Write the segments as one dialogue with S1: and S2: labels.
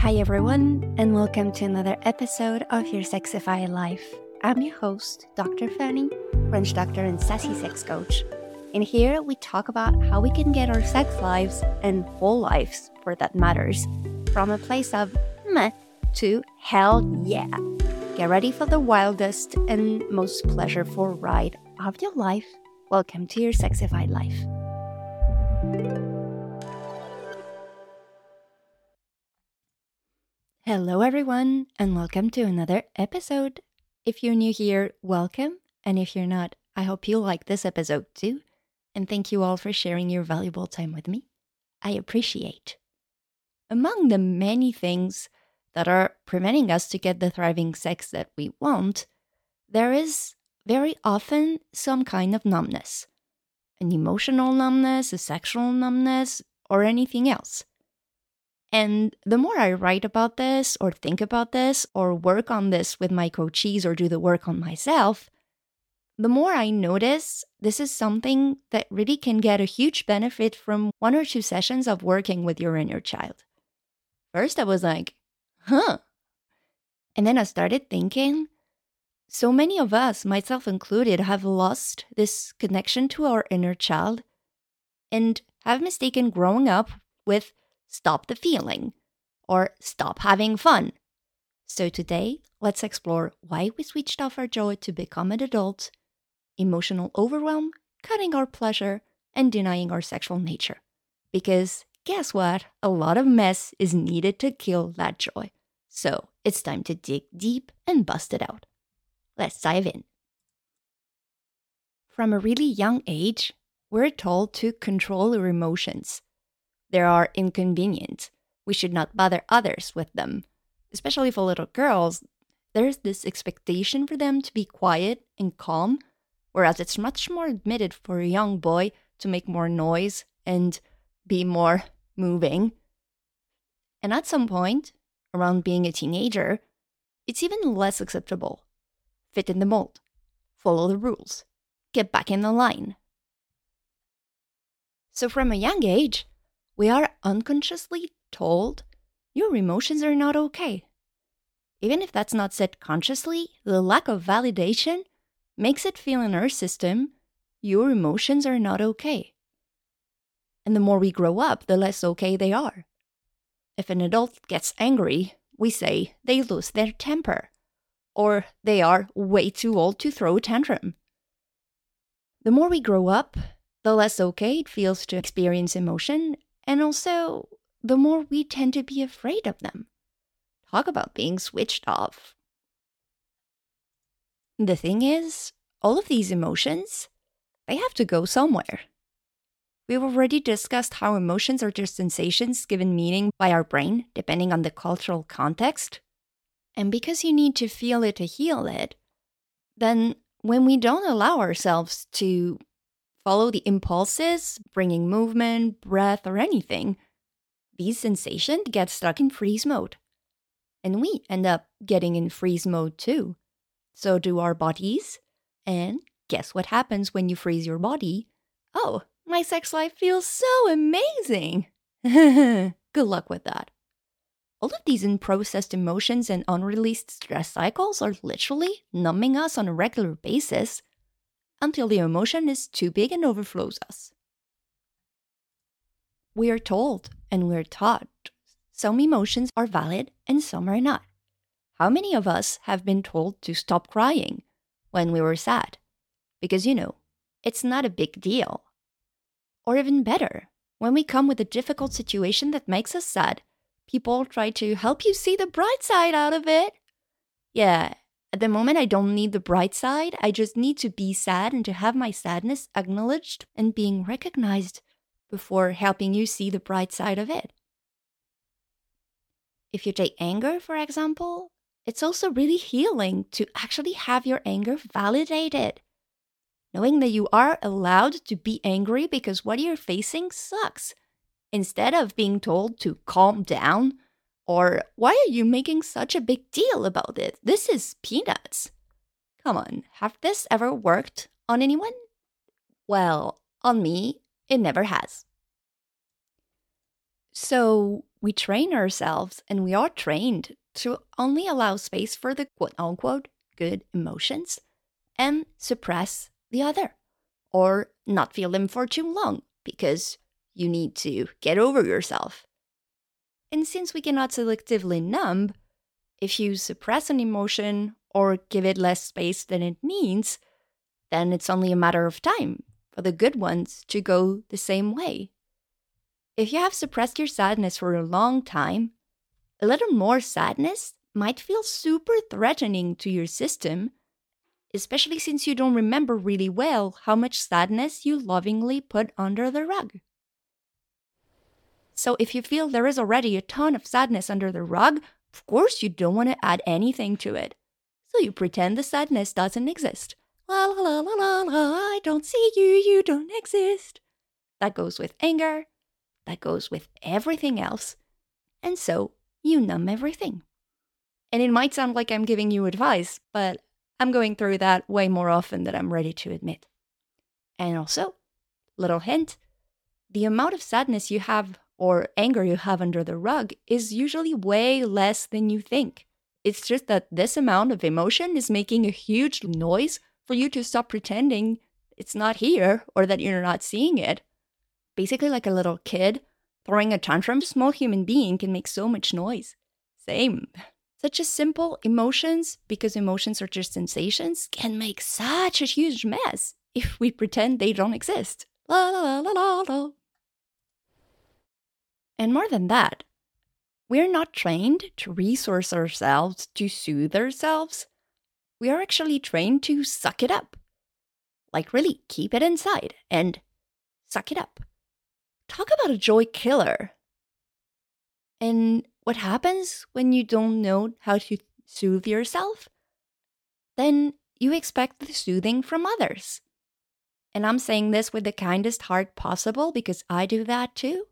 S1: Hi, everyone, and welcome to another episode of Your Sexified Life. I'm your host, Dr. Fanny, French doctor and sassy sex coach. And here we talk about how we can get our sex lives and whole lives, for that matters, from a place of meh to hell yeah. Get ready for the wildest and most pleasurable ride of your life. Welcome to Your Sexified Life. Hello, everyone, and welcome to another episode. If you're new here, welcome. And if you're not, I hope you'll like this episode too. And thank you all for sharing your valuable time with me. I appreciate. Among the many things that are preventing us to get the thriving sex that we want, there is very often some kind of numbness an emotional numbness, a sexual numbness, or anything else. And the more I write about this, or think about this, or work on this with my coachees, or do the work on myself, the more I notice this is something that really can get a huge benefit from one or two sessions of working with your inner child. First, I was like, huh. And then I started thinking, so many of us, myself included, have lost this connection to our inner child and have mistaken growing up with stop the feeling or stop having fun. So today, let's explore why we switched off our joy to become an adult, emotional overwhelm, cutting our pleasure, and denying our sexual nature. Because guess what? A lot of mess is needed to kill that joy. So it's time to dig deep and bust it out. Let's dive in. From a really young age, we're told to control our emotions they are inconvenient. We should not bother others with them. Especially for little girls, there's this expectation for them to be quiet and calm, whereas it's much more admitted for a young boy to make more noise and be more moving. And at some point, around being a teenager, it's even less acceptable. Fit in the mold, follow the rules, get back in the line. So, from a young age, we are unconsciously told your emotions are not okay. Even if that's not said consciously, the lack of validation makes it feel in our system your emotions are not okay. And the more we grow up, the less okay they are. If an adult gets angry, we say they lose their temper, or they are way too old to throw a tantrum. The more we grow up, the less okay it feels to experience emotion and also, the more we tend to be afraid of them. Talk about being switched off. The thing is, all of these emotions, they have to go somewhere. We've already discussed how emotions are just sensations given meaning by our brain, depending on the cultural context. And because you need to feel it to heal it, then when we don't allow ourselves to follow the impulses, bringing movement, breath, or anything, these sensations get stuck in freeze mode. And we end up getting in freeze mode too. So do our bodies. And guess what happens when you freeze your body? Oh, my sex life feels so amazing. Good luck with that. All of these unprocessed emotions and unreleased stress cycles are literally numbing us on a regular basis until the emotion is too big and overflows us. We are told and we're taught some emotions are valid and some are not. How many of us have been told to stop crying when we were sad? Because, you know, it's not a big deal. Or even better, when we come with a difficult situation that makes us sad, people try to help you see the bright side out of it. Yeah, at the moment, I don't need the bright side. I just need to be sad and to have my sadness acknowledged and being recognized before helping you see the bright side of it. If you take anger, for example, it's also really healing to actually have your anger validated. Knowing that you are allowed to be angry because what you're facing sucks. Instead of being told to calm down or, why are you making such a big deal about it? This is peanuts. Come on, have this ever worked on anyone? Well, on me, it never has. So, we train ourselves and we are trained to only allow space for the quote unquote good emotions and suppress the other or not feel them for too long because you need to get over yourself. And since we cannot selectively numb, if you suppress an emotion or give it less space than it needs, then it's only a matter of time for the good ones to go the same way. If you have suppressed your sadness for a long time, a little more sadness might feel super threatening to your system, especially since you don't remember really well how much sadness you lovingly put under the rug. So, if you feel there is already a ton of sadness under the rug, of course you don't want to add anything to it. So, you pretend the sadness doesn't exist. La la la la la la, I don't see you, you don't exist. That goes with anger, that goes with everything else. And so you numb everything. And it might sound like I'm giving you advice, but I'm going through that way more often than I'm ready to admit. And also, little hint the amount of sadness you have or anger you have under the rug is usually way less than you think. It's just that this amount of emotion is making a huge noise for you to stop pretending it's not here or that you're not seeing it basically like a little kid throwing a tantrum, a small human being can make so much noise. Same. Such as simple emotions, because emotions are just sensations, can make such a huge mess if we pretend they don't exist. La la la la la. And more than that, we're not trained to resource ourselves to soothe ourselves. We are actually trained to suck it up. Like, really, keep it inside and suck it up. Talk about a joy killer. And what happens when you don't know how to soothe yourself? Then you expect the soothing from others. And I'm saying this with the kindest heart possible because I do that too.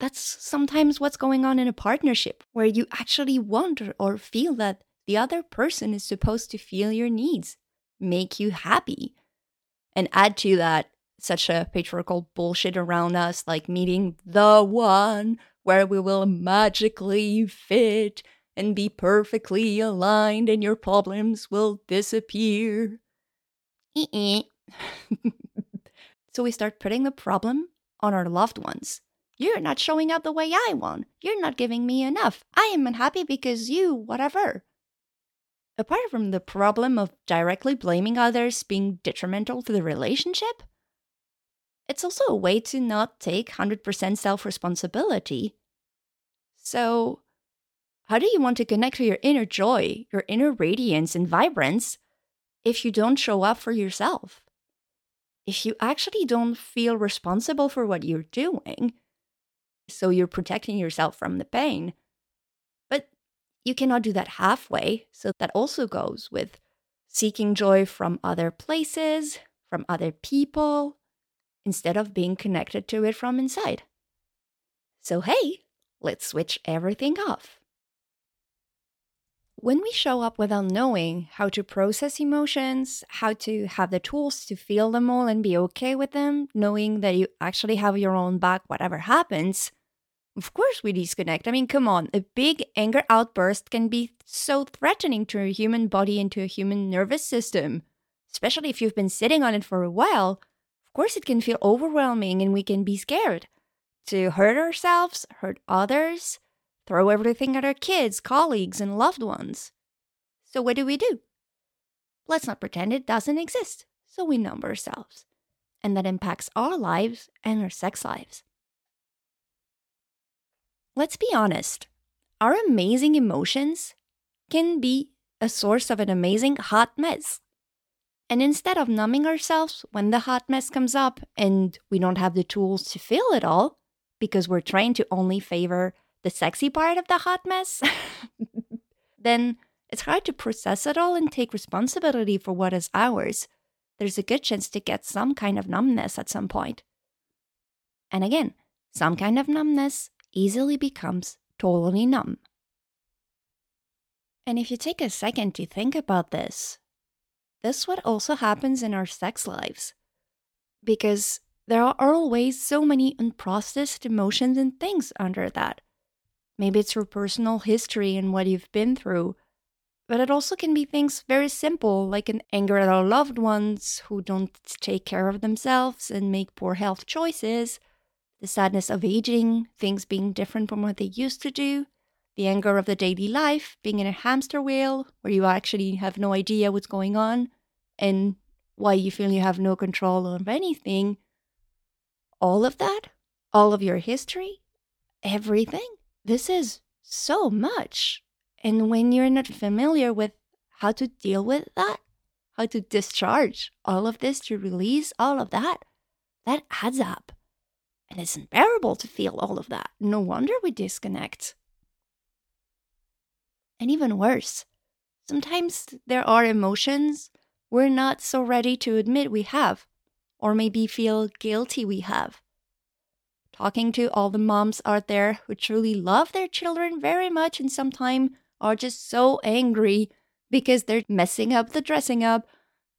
S1: That's sometimes what's going on in a partnership where you actually want or feel that the other person is supposed to feel your needs, make you happy. And add to that such a patriarchal bullshit around us, like meeting the one where we will magically fit and be perfectly aligned and your problems will disappear. Eh, eh. so we start putting the problem on our loved ones. You're not showing up the way I want. You're not giving me enough. I am unhappy because you, whatever. Apart from the problem of directly blaming others being detrimental to the relationship, it's also a way to not take 100% self responsibility. So, how do you want to connect to your inner joy, your inner radiance and vibrance if you don't show up for yourself? If you actually don't feel responsible for what you're doing, so you're protecting yourself from the pain. But you cannot do that halfway. So that also goes with seeking joy from other places, from other people, instead of being connected to it from inside. So, hey, let's switch everything off. When we show up without knowing how to process emotions, how to have the tools to feel them all and be okay with them, knowing that you actually have your own back, whatever happens, of course we disconnect. I mean, come on, a big anger outburst can be so threatening to a human body and to a human nervous system, especially if you've been sitting on it for a while Of course, it can feel overwhelming and we can be scared to hurt ourselves, hurt others, throw everything at our kids, colleagues, and loved ones. So, what do we do? Let's not pretend it doesn't exist. So, we numb ourselves. And that impacts our lives and our sex lives. Let's be honest our amazing emotions can be a source of an amazing hot mess. And instead of numbing ourselves when the hot mess comes up and we don't have the tools to feel it all, because we're trained to only favor the sexy part of the hot mess, then it's hard to process it all and take responsibility for what is ours. There's a good chance to get some kind of numbness at some point. And again, some kind of numbness easily becomes totally numb. And if you take a second to think about this, this what also happens in our sex lives. Because there are always so many unprocessed emotions and things under that. Maybe it's your personal history and what you've been through, but it also can be things very simple, like an anger at our loved ones who don't take care of themselves and make poor health choices, the sadness of aging, things being different from what they used to do, the anger of the daily life, being in a hamster wheel where you actually have no idea what's going on and why you feel you have no control of anything. All of that, all of your history, everything. This is so much. And when you're not familiar with how to deal with that, how to discharge all of this, to release all of that, that adds up. And it's unbearable to feel all of that. No wonder we disconnect. And even worse, sometimes there are emotions we're not so ready to admit we have, or maybe feel guilty we have. Talking to all the moms out there who truly love their children very much and sometimes are just so angry because they're messing up the dressing up,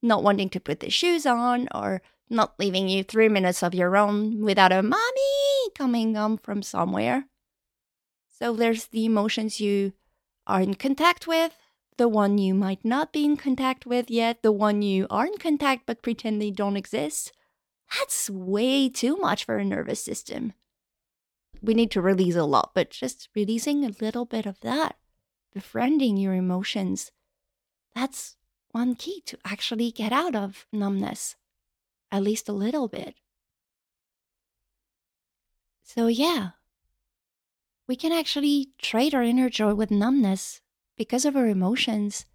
S1: not wanting to put the shoes on, or not leaving you three minutes of your own without a mommy coming on from somewhere. So there's the emotions you are in contact with, the one you might not be in contact with yet, the one you are in contact but pretend they don't exist. That's way too much for a nervous system. We need to release a lot, but just releasing a little bit of that befriending your emotions. That's one key to actually get out of numbness, at least a little bit. So, yeah, we can actually trade our inner joy with numbness because of our emotions,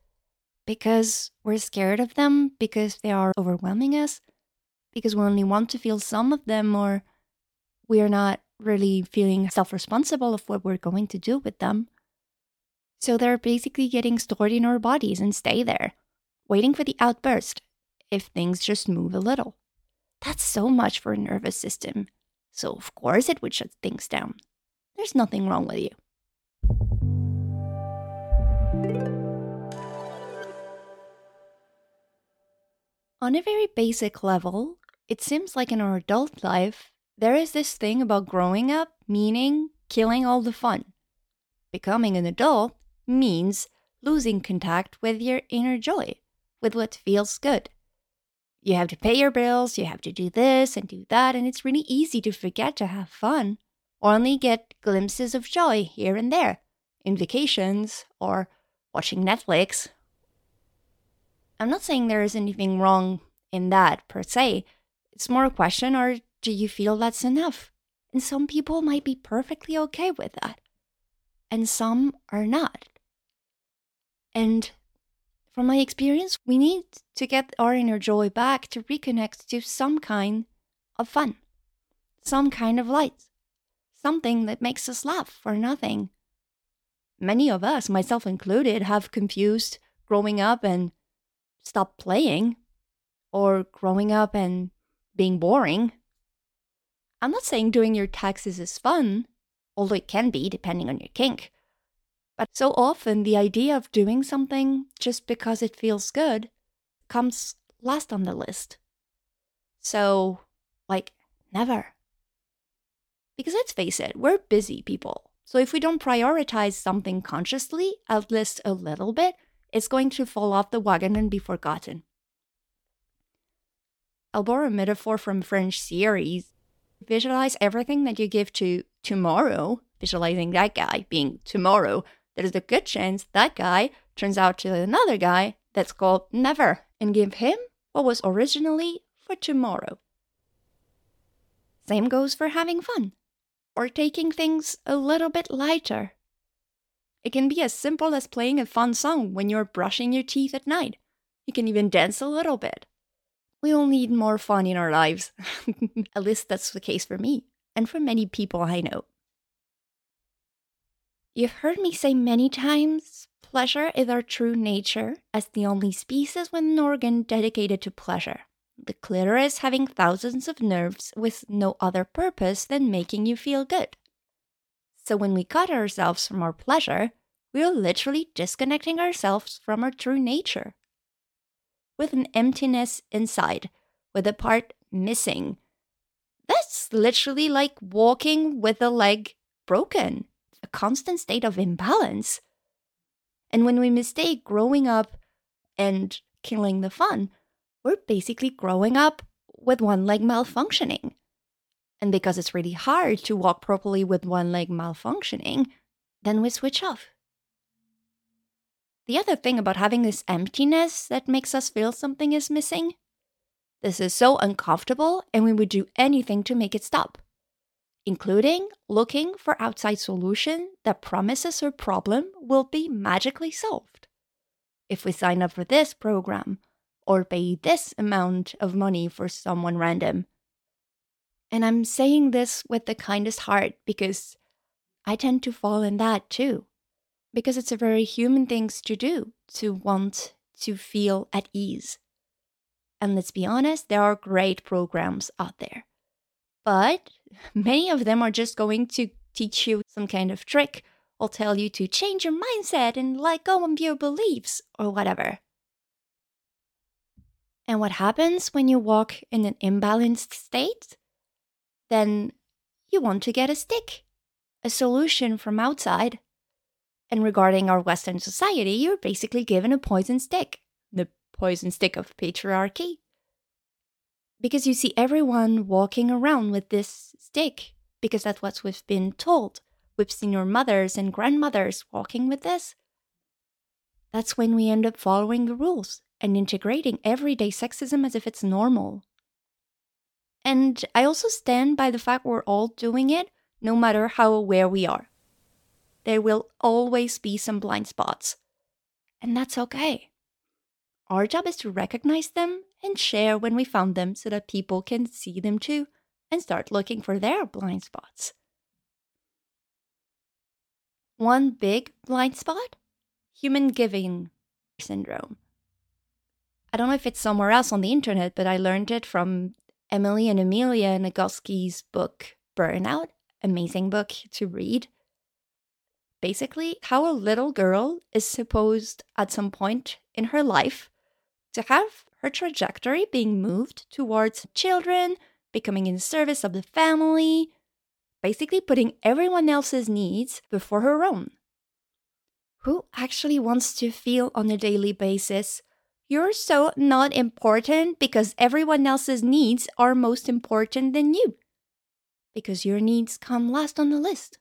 S1: because we're scared of them, because they are overwhelming us, because we only want to feel some of them, or we are not really feeling self responsible of what we're going to do with them. So they're basically getting stored in our bodies and stay there, waiting for the outburst if things just move a little. That's so much for a nervous system. So, of course, it would shut things down. There's nothing wrong with you. On a very basic level, it seems like in our adult life, there is this thing about growing up meaning killing all the fun. Becoming an adult means losing contact with your inner joy, with what feels good. You have to pay your bills, you have to do this and do that, and it's really easy to forget to have fun only get glimpses of joy here and there in vacations or watching Netflix. I'm not saying there is anything wrong in that per se. It's more a question or do you feel that's enough? And some people might be perfectly okay with that, and some are not. And from my experience, we need to get our inner joy back to reconnect to some kind of fun, some kind of light, something that makes us laugh for nothing. Many of us, myself included, have confused growing up and stop playing, or growing up and being boring. I'm not saying doing your taxes is fun, although it can be depending on your kink. But so often, the idea of doing something just because it feels good comes last on the list. So, like, never. Because let's face it, we're busy people. So if we don't prioritize something consciously, at least a little bit, it's going to fall off the wagon and be forgotten. I'll borrow a metaphor from French series. Visualize everything that you give to tomorrow, visualizing that guy being tomorrow there's a good chance that guy turns out to be another guy that's called never and give him what was originally for tomorrow. Same goes for having fun or taking things a little bit lighter. It can be as simple as playing a fun song when you're brushing your teeth at night. You can even dance a little bit. We all need more fun in our lives. at least that's the case for me and for many people I know. You've heard me say many times pleasure is our true nature as the only species with an organ dedicated to pleasure. The clitoris having thousands of nerves with no other purpose than making you feel good. So when we cut ourselves from our pleasure, we are literally disconnecting ourselves from our true nature. With an emptiness inside, with a part missing, That's literally like walking with a leg broken, constant state of imbalance. And when we mistake growing up and killing the fun, we're basically growing up with one leg malfunctioning. And because it's really hard to walk properly with one leg malfunctioning, then we switch off. The other thing about having this emptiness that makes us feel something is missing this is so uncomfortable, and we would do anything to make it stop, including looking for outside solution that promises our problem will be magically solved. If we sign up for this program or pay this amount of money for someone random. And I'm saying this with the kindest heart because I tend to fall in that too. Because it's a very human thing to do to want to feel at ease and let's be honest, there are great programs out there. But many of them are just going to teach you some kind of trick or tell you to change your mindset and let go of your beliefs or whatever. And what happens when you walk in an imbalanced state? Then you want to get a stick, a solution from outside. And regarding our Western society, you're basically given a poison stick, the poison stick of patriarchy. Because you see everyone walking around with this stick, because that's what we've been told. We've seen your mothers and grandmothers walking with this. That's when we end up following the rules and integrating everyday sexism as if it's normal. And I also stand by the fact we're all doing it, no matter how aware we are. There will always be some blind spots, and that's okay. Our job is to recognize them and share when we found them so that people can see them too and start looking for their blind spots. One big blind spot human giving syndrome. I don't know if it's somewhere else on the internet, but I learned it from Emily and Amelia Nagoski's book Burnout. Amazing book to read. Basically, how a little girl is supposed at some point in her life to have her trajectory being moved towards children, becoming in service of the family, basically putting everyone else's needs before her own. Who actually wants to feel on a daily basis, you're so not important because everyone else's needs are most important than you? Because your needs come last on the list.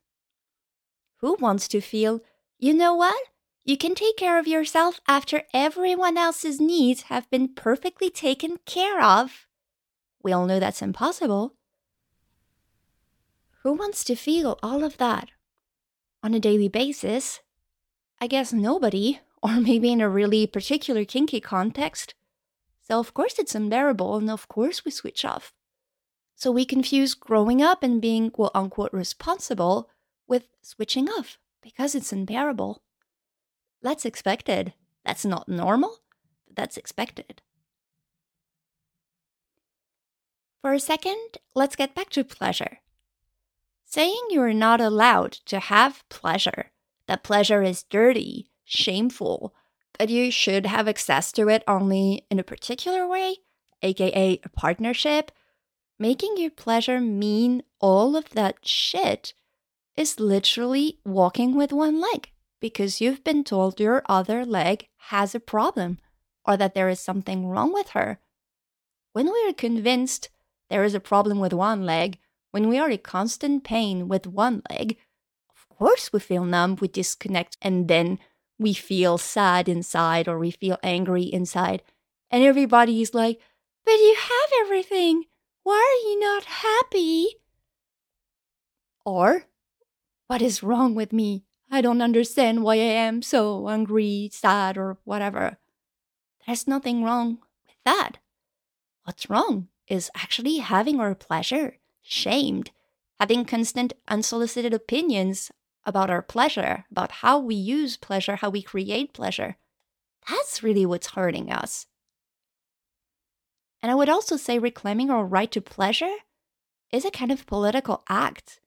S1: Who wants to feel, you know what? You can take care of yourself after everyone else's needs have been perfectly taken care of. We all know that's impossible. Who wants to feel all of that on a daily basis? I guess nobody, or maybe in a really particular kinky context. So, of course, it's unbearable, and of course, we switch off. So, we confuse growing up and being quote unquote responsible with switching off because it's unbearable. That's expected. That's not normal, that's expected. For a second, let's get back to pleasure. Saying you're not allowed to have pleasure, that pleasure is dirty, shameful, that you should have access to it only in a particular way, aka a partnership, making your pleasure mean all of that shit is literally walking with one leg because you've been told your other leg has a problem or that there is something wrong with her. When we are convinced there is a problem with one leg, when we are in constant pain with one leg, of course we feel numb, we disconnect, and then we feel sad inside or we feel angry inside. And everybody is like, But you have everything. Why are you not happy? Or, What is wrong with me? I don't understand why I am so angry, sad, or whatever. There's nothing wrong with that. What's wrong is actually having our pleasure shamed, having constant unsolicited opinions about our pleasure, about how we use pleasure, how we create pleasure. That's really what's hurting us. And I would also say reclaiming our right to pleasure is a kind of political act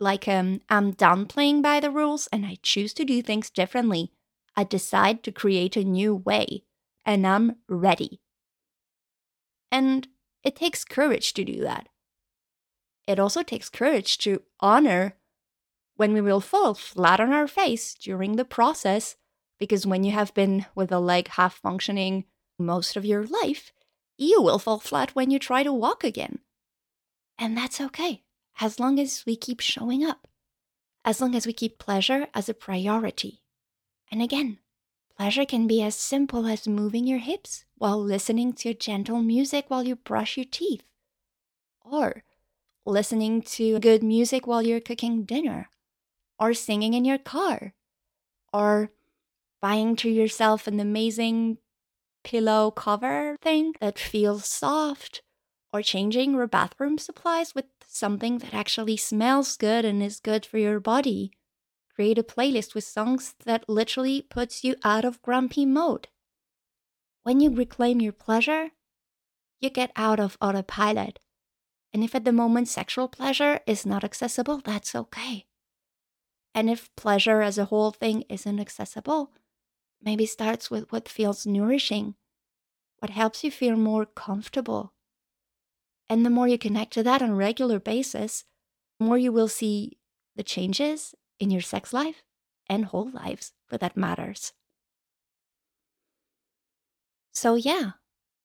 S1: like um, I'm done playing by the rules and I choose to do things differently. I decide to create a new way and I'm ready. And it takes courage to do that. it also takes courage to honor when we will fall flat on our face during the process, because when you have been with a leg half functioning most of your life, you will fall flat when you try to walk again. And that's okay, as long as we keep showing up, as long as we keep pleasure as a priority. And again, pleasure can be as simple as moving your hips while listening to gentle music while you brush your teeth, or listening to good music while you're cooking dinner, or singing in your car, or buying to yourself an amazing pillow cover thing that feels soft, or changing your bathroom supplies with something that actually smells good and is good for your body. Create a playlist with songs that literally puts you out of grumpy mode. When you reclaim your pleasure, you get out of autopilot. And if at the moment sexual pleasure is not accessible, that's okay. And if pleasure as a whole thing isn't accessible, maybe starts with what feels nourishing, what helps you feel more comfortable. And the more you connect to that on a regular basis, the more you will see the changes in your sex life and whole lives for that matters. So, yeah,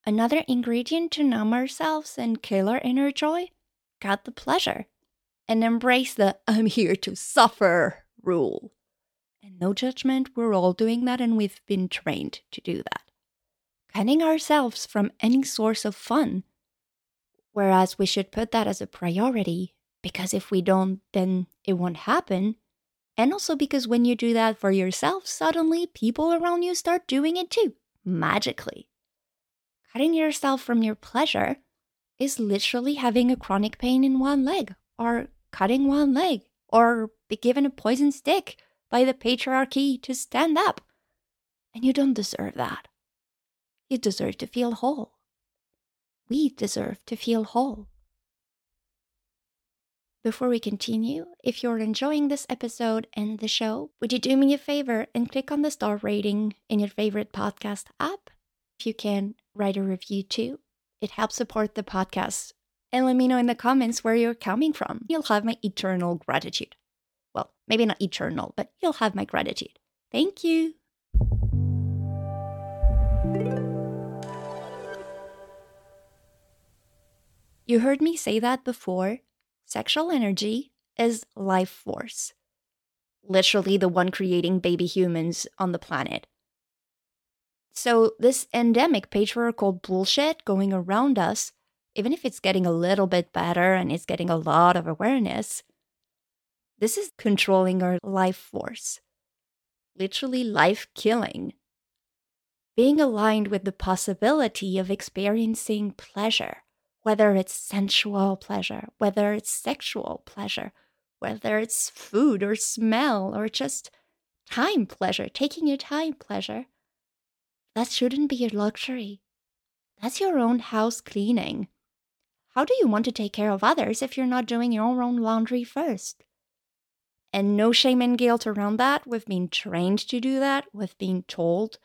S1: another ingredient to numb ourselves and kill our inner joy got the pleasure and embrace the I'm here to suffer rule. And no judgment, we're all doing that and we've been trained to do that. Cutting ourselves from any source of fun. Whereas we should put that as a priority because if we don't, then it won't happen. And also because when you do that for yourself, suddenly people around you start doing it too, magically. Cutting yourself from your pleasure is literally having a chronic pain in one leg or cutting one leg or be given a poison stick by the patriarchy to stand up. And you don't deserve that. You deserve to feel whole. We deserve to feel whole. Before we continue, if you're enjoying this episode and the show, would you do me a favor and click on the star rating in your favorite podcast app? If you can, write a review too. It helps support the podcast and let me know in the comments where you're coming from. You'll have my eternal gratitude. Well, maybe not eternal, but you'll have my gratitude. Thank you. You heard me say that before. Sexual energy is life force, literally the one creating baby humans on the planet. So, this endemic patriarchal bullshit going around us even if it's getting a little bit better and it's getting a lot of awareness, this is controlling our life force, literally life killing. Being aligned with the possibility of experiencing pleasure, whether it's sensual pleasure, whether it's sexual pleasure, whether it's food or smell or just time pleasure, taking your time pleasure, that shouldn't be a luxury. That's your own house cleaning. How do you want to take care of others if you're not doing your own laundry first? And no shame and guilt around that. We've been trained to do that. We've been told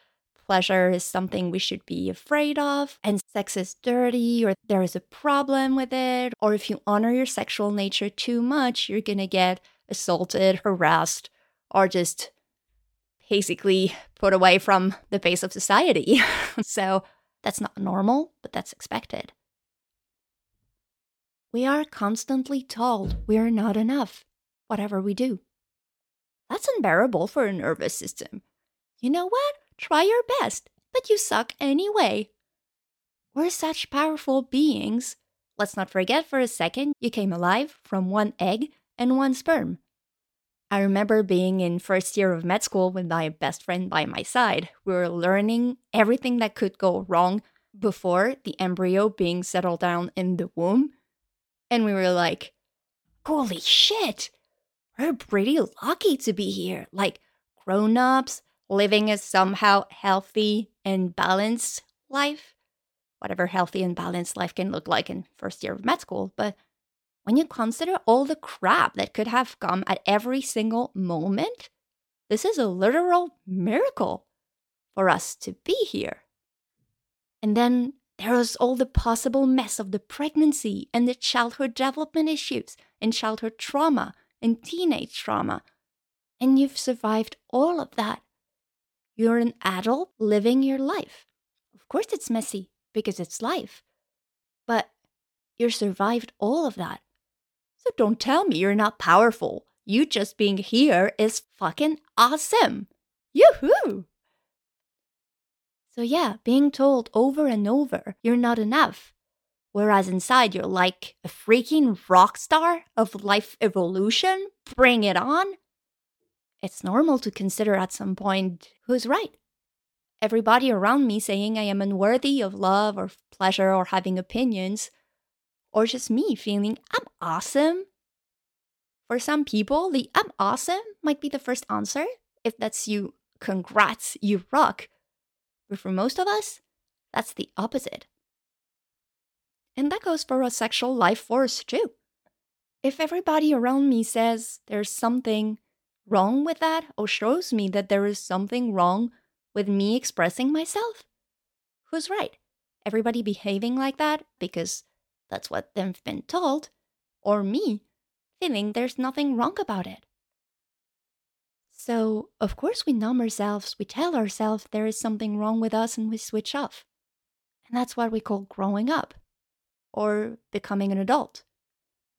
S1: pleasure is something we should be afraid of, and sex is dirty, or there is a problem with it, or if you honor your sexual nature too much, you're gonna get assaulted, harassed, or just basically put away from the face of society. so that's not normal, but that's expected. We are constantly told we're not enough, whatever we do. That's unbearable for a nervous system. You know what? Try your best, but you suck anyway. We're such powerful beings. Let's not forget for a second you came alive from one egg and one sperm. I remember being in first year of med school with my best friend by my side. We were learning everything that could go wrong before the embryo being settled down in the womb and we were like, holy shit, we're pretty lucky to be here. Like grown ups living a somehow healthy and balanced life, whatever healthy and balanced life can look like in first year of med school. But when you consider all the crap that could have come at every single moment, this is a literal miracle for us to be here. And then there was all the possible mess of the pregnancy and the childhood development issues and childhood trauma and teenage trauma. And you've survived all of that. You're an adult living your life. Of course, it's messy because it's life. But you survived all of that. So don't tell me you're not powerful. You just being here is fucking awesome. Yoo-hoo! So yeah, being told over and over you're not enough. Whereas inside you're like a freaking rock star of life evolution. Bring it on. It's normal to consider at some point who's right. Everybody around me saying I am unworthy of love or pleasure or having opinions, or just me feeling I'm awesome. For some people, the I'm awesome might be the first answer. If that's you, congrats, you rock. But for most of us, that's the opposite. And that goes for a sexual life force too. If everybody around me says there's something wrong with that or shows me that there is something wrong with me expressing myself, who's right? Everybody behaving like that because that's what they've been told, or me feeling there's nothing wrong about it. So, of course, we numb ourselves, we tell ourselves there is something wrong with us, and we switch off. And that's what we call growing up or becoming an adult.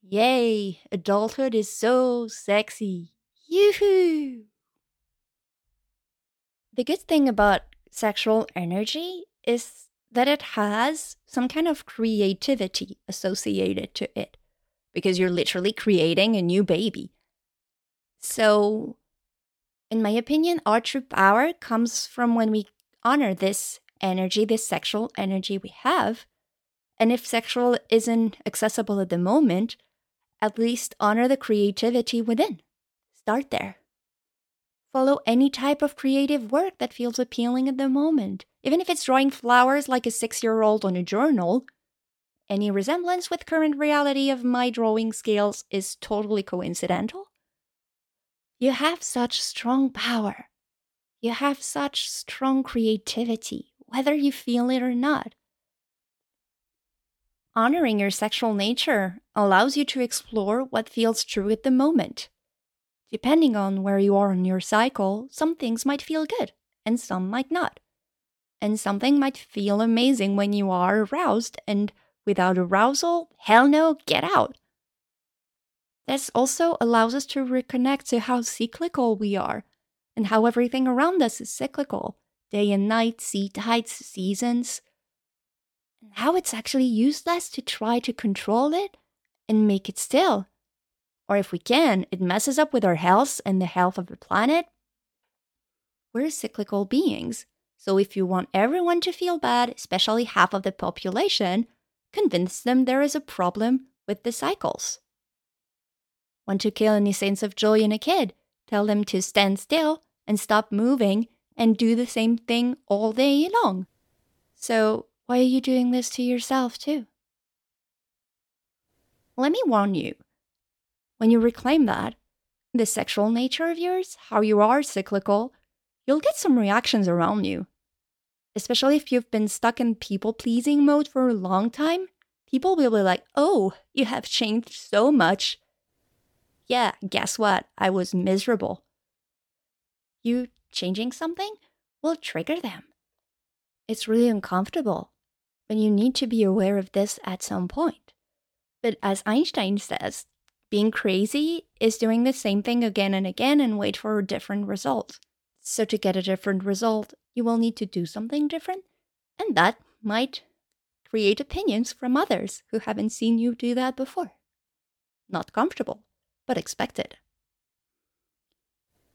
S1: Yay, adulthood is so sexy. Yoo-hoo! The good thing about sexual energy is that it has some kind of creativity associated to it because you're literally creating a new baby. So, in my opinion, our true power comes from when we honor this energy, this sexual energy we have. And if sexual isn't accessible at the moment, at least honor the creativity within. Start there. Follow any type of creative work that feels appealing at the moment, even if it's drawing flowers like a six year old on a journal. Any resemblance with current reality of my drawing skills is totally coincidental. You have such strong power. You have such strong creativity, whether you feel it or not. Honoring your sexual nature allows you to explore what feels true at the moment. Depending on where you are in your cycle, some things might feel good and some might not. And something might feel amazing when you are aroused and Without arousal, hell no, get out. This also allows us to reconnect to how cyclical we are and how everything around us is cyclical day and night, sea tides, seasons. And how it's actually useless to try to control it and make it still. Or if we can, it messes up with our health and the health of the planet. We're cyclical beings. So if you want everyone to feel bad, especially half of the population, convince them there is a problem with the cycles. Want to kill any sense of joy in a kid? Tell them to stand still and stop moving and do the same thing all day long. So, why are you doing this to yourself too? Let me warn you when you reclaim that, the sexual nature of yours, how you are cyclical, you'll get some reactions around you especially if you've been stuck in people pleasing mode for a long time, people will be like, oh, you have changed so much. Yeah, guess what? I was miserable. You changing something will trigger them. It's really uncomfortable, but you need to be aware of this at some point. But as Einstein says, being crazy is doing the same thing again and again and wait for a different result. So, to get a different result, you will need to do something different, and that might create opinions from others who haven't seen you do that before. Not comfortable, but expected.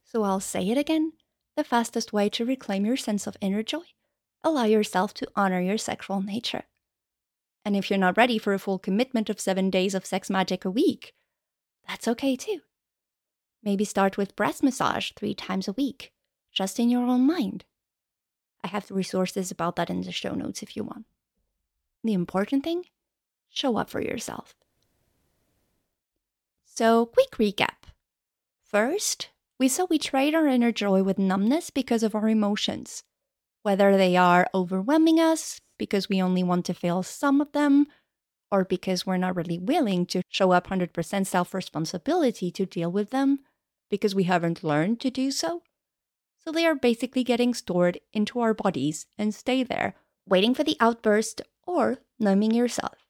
S1: So, I'll say it again the fastest way to reclaim your sense of inner joy allow yourself to honor your sexual nature. And if you're not ready for a full commitment of seven days of sex magic a week, that's okay too. Maybe start with breast massage three times a week just in your own mind. I have resources about that in the show notes if you want. The important thing show up for yourself. So, quick recap. First, we saw we trade our inner joy with numbness because of our emotions, whether they are overwhelming us, because we only want to feel some of them, or because we're not really willing to show up 100% self responsibility to deal with them because we haven't learned to do so. So they are basically getting stored into our bodies and stay there, waiting for the outburst or numbing yourself.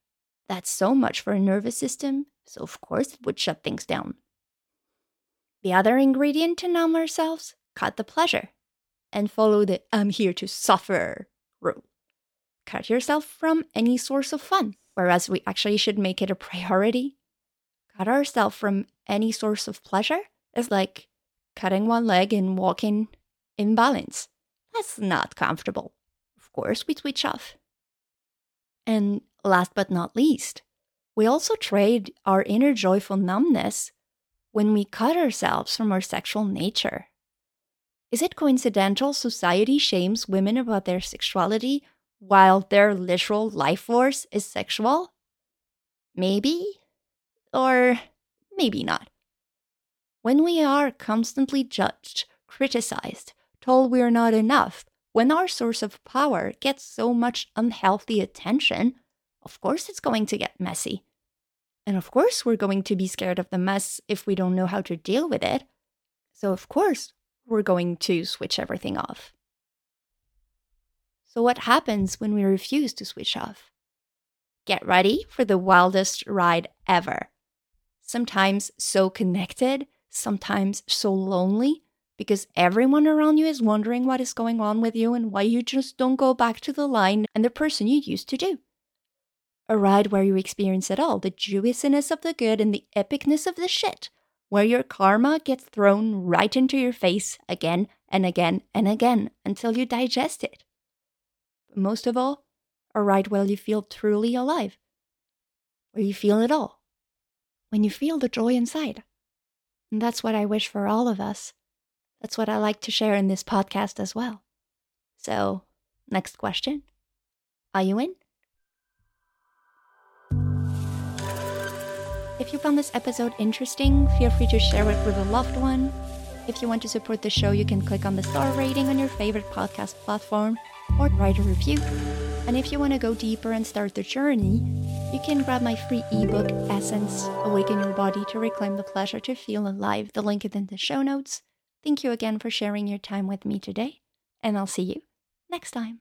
S1: That's so much for a nervous system, so of course it would shut things down. The other ingredient to numb ourselves cut the pleasure and follow the I'm here to suffer rule. Cut yourself from any source of fun, whereas we actually should make it a priority. Cut ourselves from any source of pleasure is like cutting one leg and walking in balance. That's not comfortable. Of course, we switch off. And last but not least, we also trade our inner joyful numbness when we cut ourselves from our sexual nature. Is it coincidental society shames women about their sexuality while their literal life force is sexual? Maybe, or maybe not. When we are constantly judged, criticized, told we're not enough, when our source of power gets so much unhealthy attention, of course it's going to get messy. And of course, we're going to be scared of the mess if we don't know how to deal with it. So, of course, we're going to switch everything off. So, what happens when we refuse to switch off? Get ready for the wildest ride ever. Sometimes so connected, sometimes so lonely, because everyone around you is wondering what is going on with you and why you just don't go back to the line and the person you used to do a ride where you experience it all the juiciness of the good and the epicness of the shit, where your karma gets thrown right into your face again and again and again until you digest it. But most of all, a ride where you feel truly alive, where you feel it all, when you feel the joy inside. And that's what I wish for all of us. That's what I like to share in this podcast as well. So, next question Are you in? If you found this episode interesting, feel free to share it with a loved one. If you want to support the show, you can click on the star rating on your favorite podcast platform or write a review. And if you want to go deeper and start the journey, you can grab my free ebook, Essence Awaken Your Body to Reclaim the Pleasure to Feel Alive. The link is in the show notes. Thank you again for sharing your time with me today, and I'll see you next time.